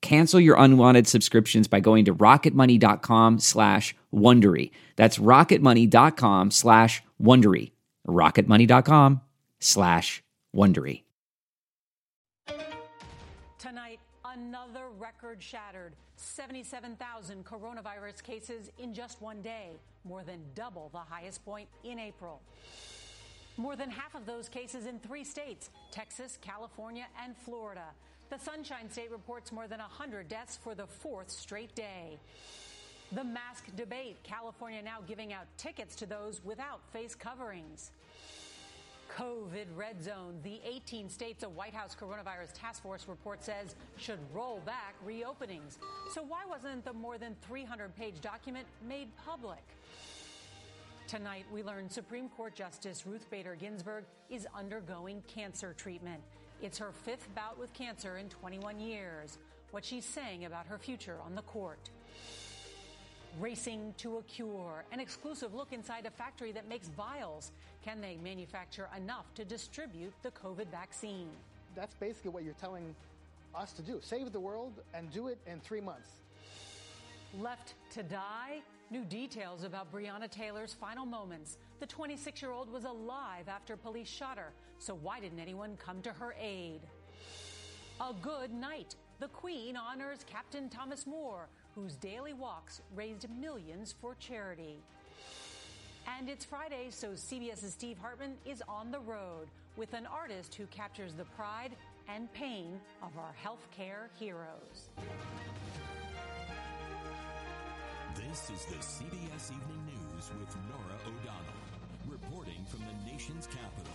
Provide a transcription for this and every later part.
Cancel your unwanted subscriptions by going to rocketmoney.com slash Wondery. That's rocketmoney.com slash Wondery. rocketmoney.com slash Wondery. Tonight, another record shattered 77,000 coronavirus cases in just one day, more than double the highest point in April. More than half of those cases in three states Texas, California, and Florida. The Sunshine State reports more than 100 deaths for the fourth straight day. The mask debate, California now giving out tickets to those without face coverings. COVID red zone. The 18 states a White House coronavirus task force report says should roll back reopenings. So why wasn't the more than 300 page document made public? Tonight, we learn Supreme Court Justice Ruth Bader Ginsburg is undergoing cancer treatment. It's her fifth bout with cancer in 21 years. What she's saying about her future on the court. Racing to a cure, an exclusive look inside a factory that makes vials. Can they manufacture enough to distribute the COVID vaccine? That's basically what you're telling us to do save the world and do it in three months. Left to die? New details about Breonna Taylor's final moments. The 26 year old was alive after police shot her, so why didn't anyone come to her aid? A good night. The Queen honors Captain Thomas Moore, whose daily walks raised millions for charity. And it's Friday, so CBS's Steve Hartman is on the road with an artist who captures the pride and pain of our healthcare heroes. This is the CBS Evening News with Norah O'Donnell, reporting from the nation's capital.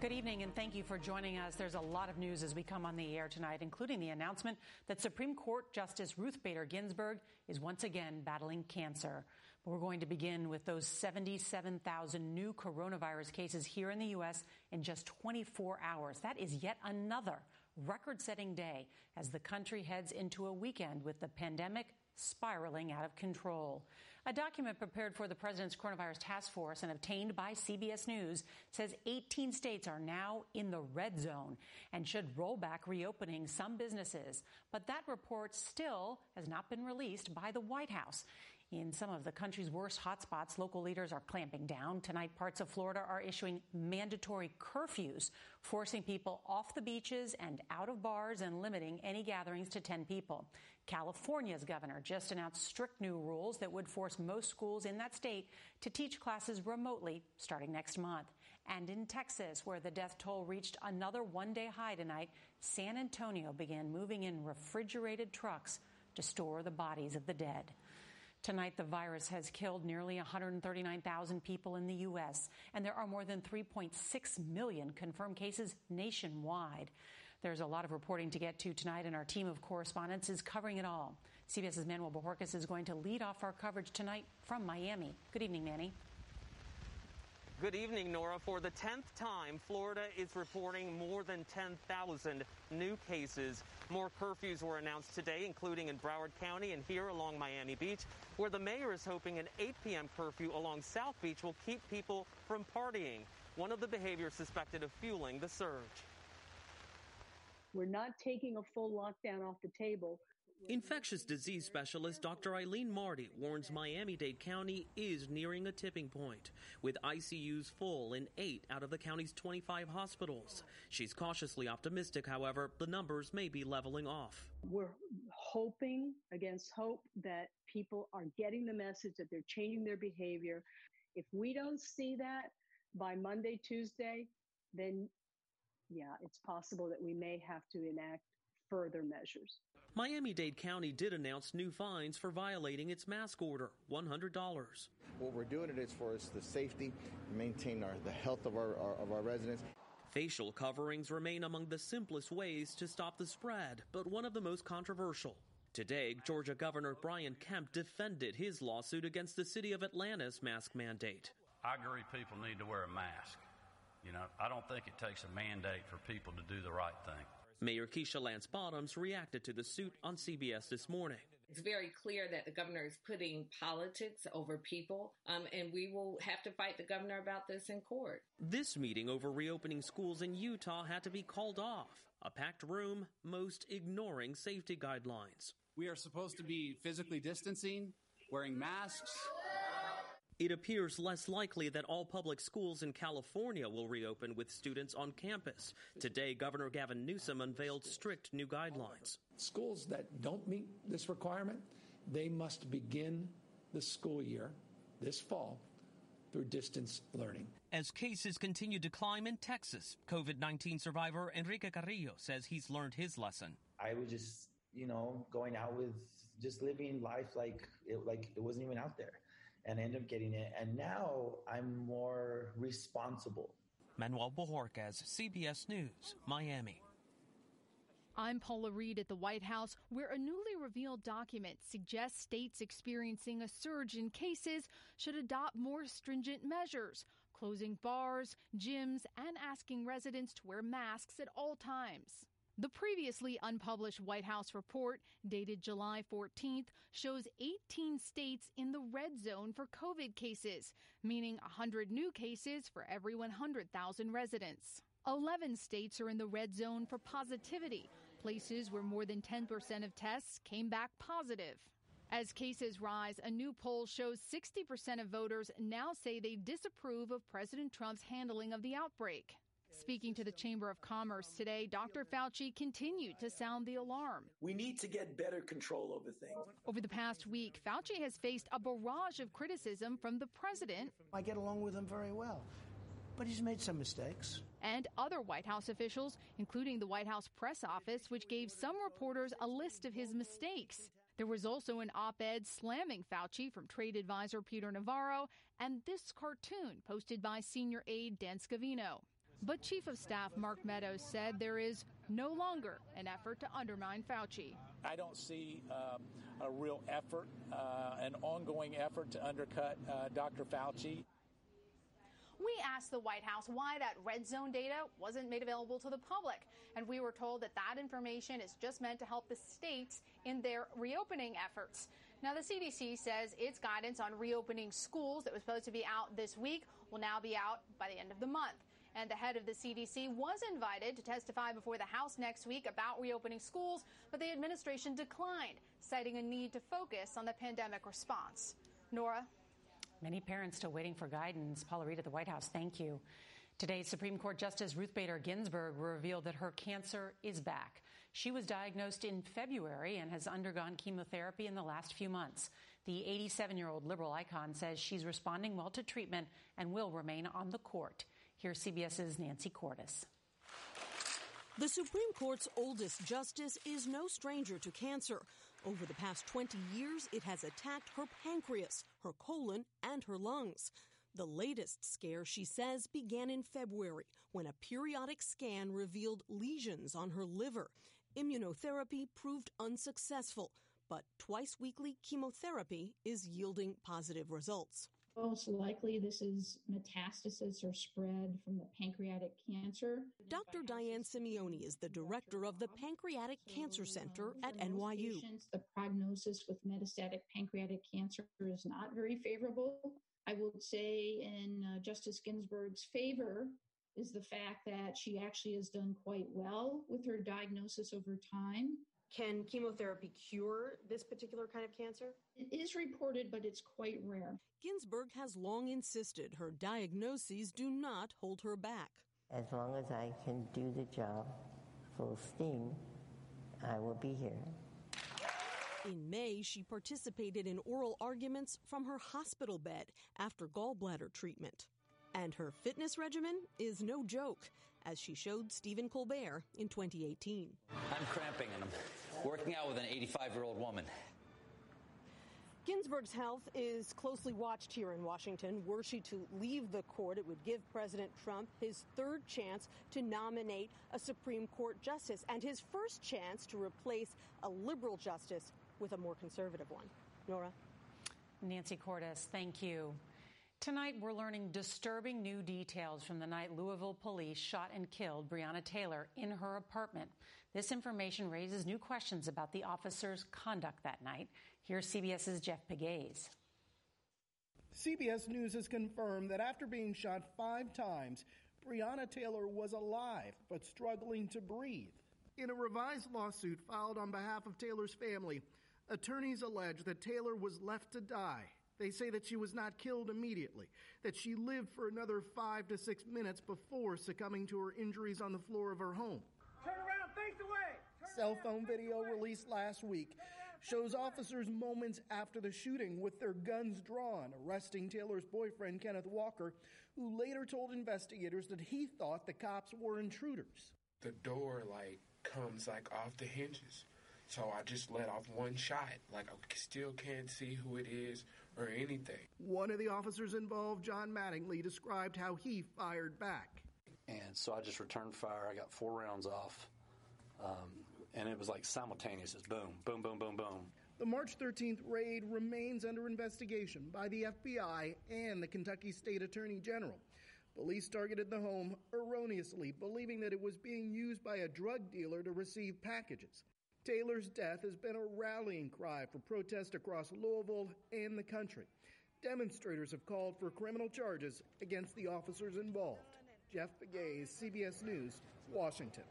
Good evening and thank you for joining us. There's a lot of news as we come on the air tonight, including the announcement that Supreme Court Justice Ruth Bader Ginsburg is once again battling cancer. But we're going to begin with those 77,000 new coronavirus cases here in the U.S. in just 24 hours. That is yet another record setting day as the country heads into a weekend with the pandemic spiraling out of control. A document prepared for the president's coronavirus task force and obtained by CBS News says 18 states are now in the red zone and should roll back reopening some businesses. But that report still has not been released by the White House. In some of the country's worst hotspots, local leaders are clamping down. Tonight, parts of Florida are issuing mandatory curfews, forcing people off the beaches and out of bars and limiting any gatherings to 10 people. California's governor just announced strict new rules that would force most schools in that state to teach classes remotely starting next month. And in Texas, where the death toll reached another one day high tonight, San Antonio began moving in refrigerated trucks to store the bodies of the dead. Tonight, the virus has killed nearly 139,000 people in the U.S., and there are more than 3.6 million confirmed cases nationwide. There's a lot of reporting to get to tonight, and our team of correspondents is covering it all. CBS's Manuel Bojorquez is going to lead off our coverage tonight from Miami. Good evening, Manny. Good evening, Norah. For the 10th time, Florida is reporting more than 10,000 new cases. More curfews were announced today, including in Broward County and here along Miami Beach, where the mayor is hoping an 8 p.m. curfew along South Beach will keep people from partying, one of the behaviors suspected of fueling the surge. We're not taking a full lockdown off the table. Infectious disease specialist Dr. Aileen Marty warns Miami Dade County is nearing a tipping point, with ICUs full in eight out of the county's 25 hospitals. She's cautiously optimistic, however, the numbers may be leveling off. We're hoping against hope that people are getting the message that they're changing their behavior. If we don't see that by Monday, Tuesday, then yeah, it's possible that we may have to enact further measures. Miami Dade County did announce new fines for violating its mask order $100. What we're doing it is for us the safety, maintain our, the health of our, our, of our residents. Facial coverings remain among the simplest ways to stop the spread, but one of the most controversial. Today, Georgia Governor Brian Kemp defended his lawsuit against the city of Atlanta's mask mandate. I agree people need to wear a mask. You know, I don't think it takes a mandate for people to do the right thing. Mayor Keisha Lance Bottoms reacted to the suit on CBS this morning. It's very clear that the governor is putting politics over people, um, and we will have to fight the governor about this in court. This meeting over reopening schools in Utah had to be called off. A packed room, most ignoring safety guidelines. We are supposed to be physically distancing, wearing masks. It appears less likely that all public schools in California will reopen with students on campus. Today, Governor Gavin Newsom unveiled strict new guidelines. Schools that don't meet this requirement, they must begin the school year this fall through distance learning. As cases continue to climb in Texas, COVID 19 survivor Enrique Carrillo says he's learned his lesson. I was just, you know, going out with just living life like it, like it wasn't even out there and I ended up getting it. And now I'm more responsible. Manuel Bojorquez, CBS News, Miami. I'm Paula Reid at the White House, where a newly revealed document suggests states experiencing a surge in cases should adopt more stringent measures, closing bars, gyms, and asking residents to wear masks at all times. The previously unpublished White House report, dated July 14th, shows 18 states in the red zone for COVID cases, meaning 100 new cases for every 100,000 residents. 11 states are in the red zone for positivity, places where more than 10% of tests came back positive. As cases rise, a new poll shows 60% of voters now say they disapprove of President Trump's handling of the outbreak. Speaking to the Chamber of Commerce today, Dr. Fauci continued to sound the alarm. We need to get better control over things. Over the past week, Fauci has faced a barrage of criticism from the president. I get along with him very well, but he's made some mistakes. And other White House officials, including the White House press office, which gave some reporters a list of his mistakes. There was also an op ed slamming Fauci from trade advisor Peter Navarro, and this cartoon posted by senior aide Dan Scavino. But Chief of Staff Mark Meadows said there is no longer an effort to undermine Fauci. I don't see um, a real effort, uh, an ongoing effort to undercut uh, Dr. Fauci. We asked the White House why that red zone data wasn't made available to the public, and we were told that that information is just meant to help the states in their reopening efforts. Now, the CDC says its guidance on reopening schools that was supposed to be out this week will now be out by the end of the month. And the head of the CDC was invited to testify before the House next week about reopening schools, but the administration declined, citing a need to focus on the pandemic response. Norah? Many parents still waiting for guidance. Paula Reid at the White House, thank you. Today, Supreme Court Justice Ruth Bader Ginsburg revealed that her cancer is back. She was diagnosed in February and has undergone chemotherapy in the last few months. The 87 year old liberal icon says she's responding well to treatment and will remain on the court. Here's CBS's Nancy Cordes. The Supreme Court's oldest justice is no stranger to cancer. Over the past 20 years, it has attacked her pancreas, her colon, and her lungs. The latest scare, she says, began in February when a periodic scan revealed lesions on her liver. Immunotherapy proved unsuccessful, but twice weekly chemotherapy is yielding positive results. Most likely, this is metastasis or spread from the pancreatic cancer. Dr. Diane Simeone is the director of the Pancreatic Cancer Center at NYU. Patients, the prognosis with metastatic pancreatic cancer is not very favorable. I would say in uh, Justice Ginsburg's favor is the fact that she actually has done quite well with her diagnosis over time. Can chemotherapy cure this particular kind of cancer? It is reported, but it's quite rare. Ginsburg has long insisted her diagnoses do not hold her back. As long as I can do the job full steam, I will be here. In May, she participated in oral arguments from her hospital bed after gallbladder treatment. And her fitness regimen is no joke, as she showed Stephen Colbert in 2018. I'm cramping and I'm working out with an 85 year old woman. Ginsburg's health is closely watched here in Washington. Were she to leave the court, it would give President Trump his third chance to nominate a Supreme Court justice and his first chance to replace a liberal justice with a more conservative one. Norah? Nancy Cordes, thank you. Tonight, we're learning disturbing new details from the night Louisville police shot and killed Breonna Taylor in her apartment. This information raises new questions about the officer's conduct that night. Here's CBS's Jeff Pegues. CBS News has confirmed that after being shot five times, Breonna Taylor was alive but struggling to breathe. In a revised lawsuit filed on behalf of Taylor's family, attorneys allege that Taylor was left to die they say that she was not killed immediately, that she lived for another five to six minutes before succumbing to her injuries on the floor of her home. Turn around, face away! Turn Cell phone video released last week shows officers moments after the shooting with their guns drawn, arresting Taylor's boyfriend, Kenneth Walker, who later told investigators that he thought the cops were intruders. The door, like, comes, like, off the hinges. So I just let off one shot. Like, I still can't see who it is or anything. One of the officers involved, John Mattingly, described how he fired back. And so I just returned fire. I got four rounds off. Um, and it was like simultaneous. It's boom, boom, boom, boom, boom. The March 13th raid remains under investigation by the FBI and the Kentucky State Attorney General. Police targeted the home erroneously, believing that it was being used by a drug dealer to receive packages. Taylor's death has been a rallying cry for protest across Louisville and the country. Demonstrators have called for criminal charges against the officers involved. Jeff Pegues, CBS News, Washington.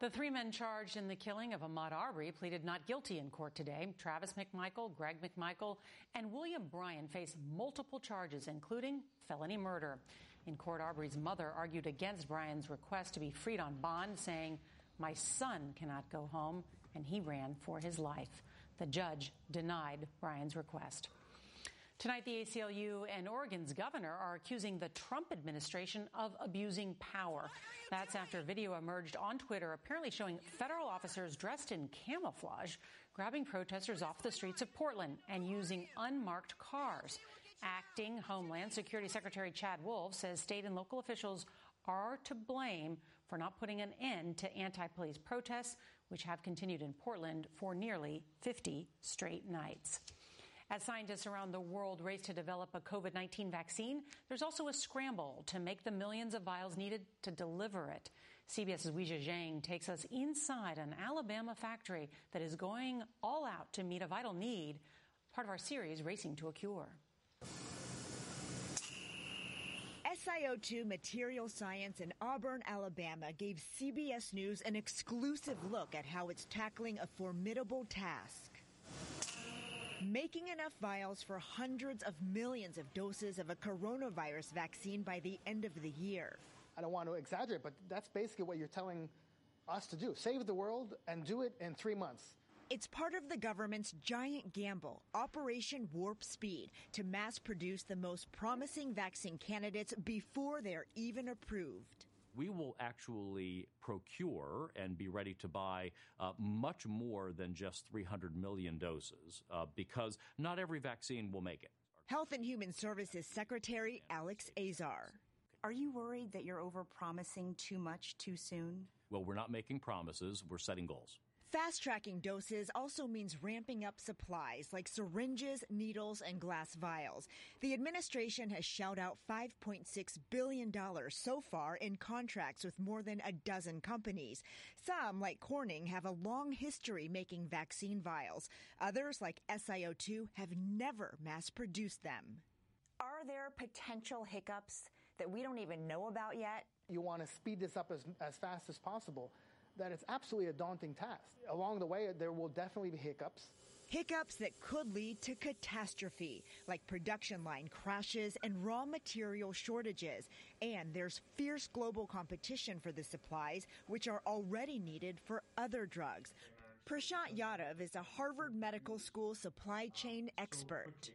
The three men charged in the killing of Ahmaud Arbery pleaded not guilty in court today. Travis McMichael, Greg McMichael, and William Bryan face multiple charges, including felony murder. In court, Arbery's mother argued against Bryan's request to be freed on bond, saying, my son cannot go home, and he ran for his life. The judge denied Bryan's request. Tonight, the ACLU and Oregon's governor are accusing the Trump administration of abusing power. That's after video emerged on Twitter apparently showing federal officers dressed in camouflage grabbing protesters off the streets of Portland and using unmarked cars. Acting Homeland Security Secretary Chad Wolf says state and local officials are to blame for not putting an end to anti police protests, which have continued in Portland for nearly 50 straight nights. As scientists around the world race to develop a COVID 19 vaccine, there's also a scramble to make the millions of vials needed to deliver it. CBS's Weijia Jiang takes us inside an Alabama factory that is going all out to meet a vital need, part of our series, Racing to a Cure. SiO2 Material Science in Auburn, Alabama gave CBS News an exclusive look at how it's tackling a formidable task. Making enough vials for hundreds of millions of doses of a coronavirus vaccine by the end of the year. I don't want to exaggerate, but that's basically what you're telling us to do. Save the world and do it in three months. It's part of the government's giant gamble, Operation Warp Speed, to mass produce the most promising vaccine candidates before they're even approved. We will actually procure and be ready to buy uh, much more than just 300 million doses uh, because not every vaccine will make it. Health and Human Services Secretary Alex Azar. Are you worried that you're overpromising too much too soon? Well, we're not making promises, we're setting goals. Fast tracking doses also means ramping up supplies like syringes, needles, and glass vials. The administration has shelled out $5.6 billion so far in contracts with more than a dozen companies. Some, like Corning, have a long history making vaccine vials. Others, like SiO2, have never mass produced them. Are there potential hiccups that we don't even know about yet? You want to speed this up as, as fast as possible that it's absolutely a daunting task. Along the way, there will definitely be hiccups. Hiccups that could lead to catastrophe, like production line crashes and raw material shortages. And there's fierce global competition for the supplies, which are already needed for other drugs. Prashant Yadav is a Harvard Medical School supply chain expert.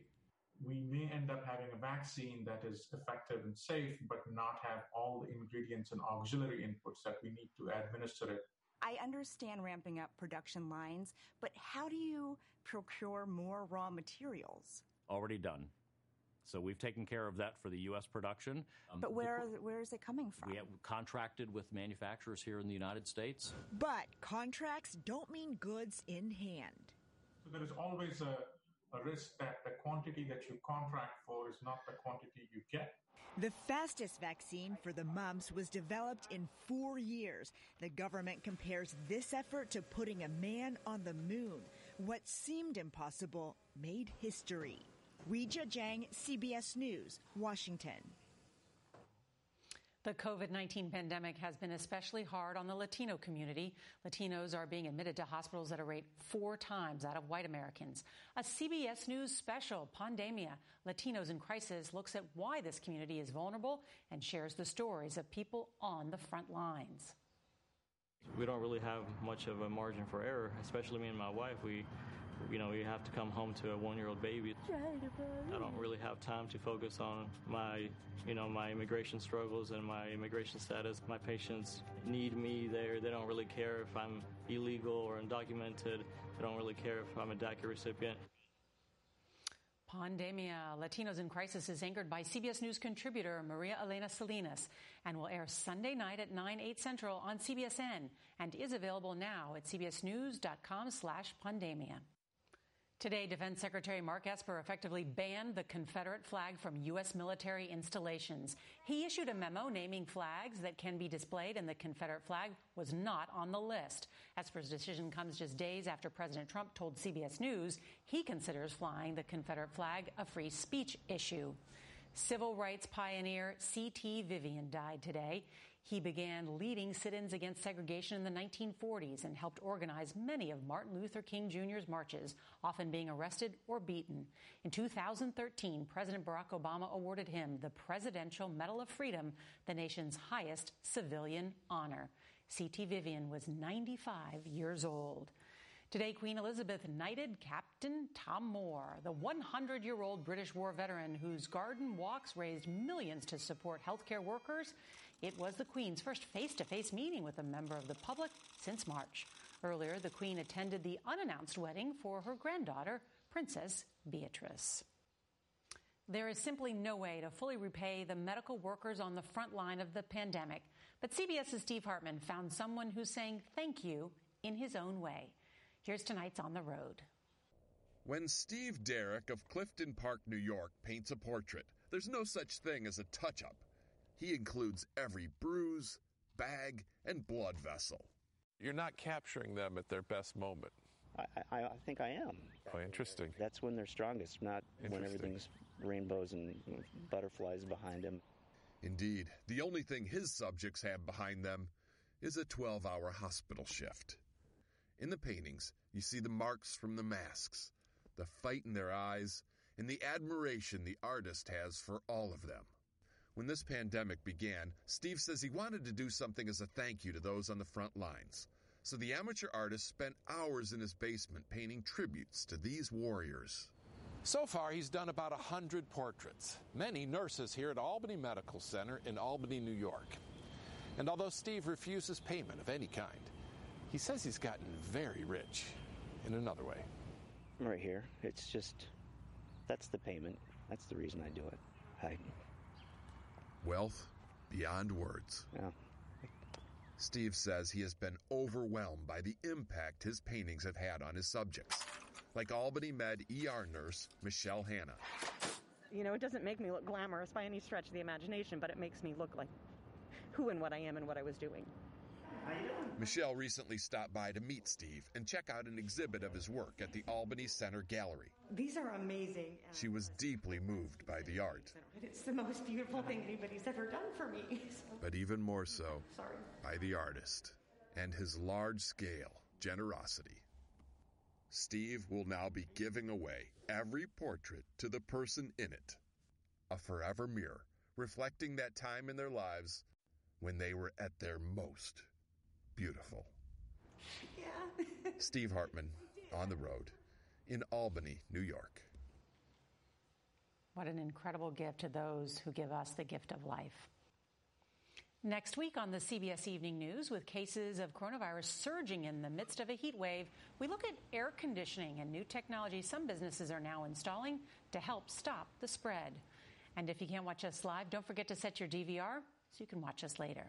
We may end up having a vaccine that is effective and safe, but not have all the ingredients and auxiliary inputs that we need to administer it I understand ramping up production lines, but how do you procure more raw materials? Already done. So we've taken care of that for the U.S. production. Um, but where the, where is it coming from? We have contracted with manufacturers here in the United States. But contracts don't mean goods in hand. So there is always a, a risk that the quantity that you contract for is not the quantity you get. The fastest vaccine for the mumps was developed in four years. The government compares this effort to putting a man on the moon. What seemed impossible made history. Weijia Jiang, CBS News, Washington. The COVID 19 pandemic has been especially hard on the Latino community. Latinos are being admitted to hospitals at a rate four times that of white Americans. A CBS News special, Pandemia Latinos in Crisis, looks at why this community is vulnerable and shares the stories of people on the front lines. We don't really have much of a margin for error, especially me and my wife. We you know, you have to come home to a one-year-old baby. I don't really have time to focus on my, you know, my immigration struggles and my immigration status. My patients need me there. They don't really care if I'm illegal or undocumented. They don't really care if I'm a DACA recipient. Pandemia Latinos in Crisis is anchored by CBS News contributor Maria Elena Salinas and will air Sunday night at 9, 8 central on CBSN and is available now at cbsnews.com slash pandemia. Today, Defense Secretary Mark Esper effectively banned the Confederate flag from U.S. military installations. He issued a memo naming flags that can be displayed, and the Confederate flag was not on the list. Esper's decision comes just days after President Trump told CBS News he considers flying the Confederate flag a free speech issue. Civil rights pioneer C.T. Vivian died today. He began leading sit-ins against segregation in the 1940s and helped organize many of Martin Luther King Jr.'s marches, often being arrested or beaten. In 2013, President Barack Obama awarded him the Presidential Medal of Freedom, the nation's highest civilian honor. C.T. Vivian was 95 years old. Today, Queen Elizabeth knighted Captain Tom Moore, the 100 year old British war veteran whose garden walks raised millions to support healthcare workers it was the Queen's first face to face meeting with a member of the public since March. Earlier, the Queen attended the unannounced wedding for her granddaughter, Princess Beatrice. There is simply no way to fully repay the medical workers on the front line of the pandemic. But CBS's Steve Hartman found someone who's saying thank you in his own way. Here's tonight's On the Road. When Steve Derrick of Clifton Park, New York paints a portrait, there's no such thing as a touch up. He includes every bruise, bag, and blood vessel. You're not capturing them at their best moment. I, I, I think I am. Oh, interesting. That's when they're strongest, not when everything's rainbows and butterflies behind them. Indeed, the only thing his subjects have behind them is a 12 hour hospital shift. In the paintings, you see the marks from the masks, the fight in their eyes, and the admiration the artist has for all of them. When this pandemic began, Steve says he wanted to do something as a thank you to those on the front lines. So the amateur artist spent hours in his basement painting tributes to these warriors. So far, he's done about a hundred portraits, many nurses here at Albany Medical Center in Albany, New York. And although Steve refuses payment of any kind, he says he's gotten very rich in another way. Right here, it's just that's the payment. That's the reason I do it. I Wealth beyond words. Yeah. Steve says he has been overwhelmed by the impact his paintings have had on his subjects, like Albany Med ER nurse Michelle Hanna. You know, it doesn't make me look glamorous by any stretch of the imagination, but it makes me look like who and what I am and what I was doing. Michelle recently stopped by to meet Steve and check out an exhibit of his work at the Albany Center Gallery. These are amazing. She was deeply moved by the art. It's the most beautiful thing anybody's ever done for me. But even more so Sorry. by the artist and his large scale generosity. Steve will now be giving away every portrait to the person in it. A forever mirror reflecting that time in their lives when they were at their most beautiful. Yeah. Steve Hartman on the road in Albany, New York. What an incredible gift to those who give us the gift of life. Next week on the CBS Evening News, with cases of coronavirus surging in the midst of a heat wave, we look at air conditioning and new technology some businesses are now installing to help stop the spread. And if you can't watch us live, don't forget to set your DVR so you can watch us later.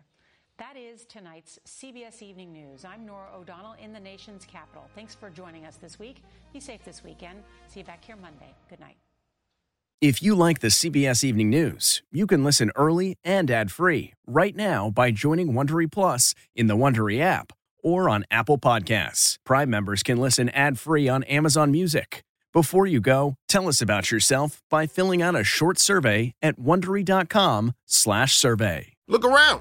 That is tonight's CBS Evening News. I'm Norah O'Donnell in the nation's capital. Thanks for joining us this week. Be safe this weekend. See you back here Monday. Good night. If you like the CBS Evening News, you can listen early and ad-free right now by joining Wondery Plus in the Wondery app or on Apple Podcasts. Prime members can listen ad-free on Amazon Music. Before you go, tell us about yourself by filling out a short survey at wondery.com/survey. Look around.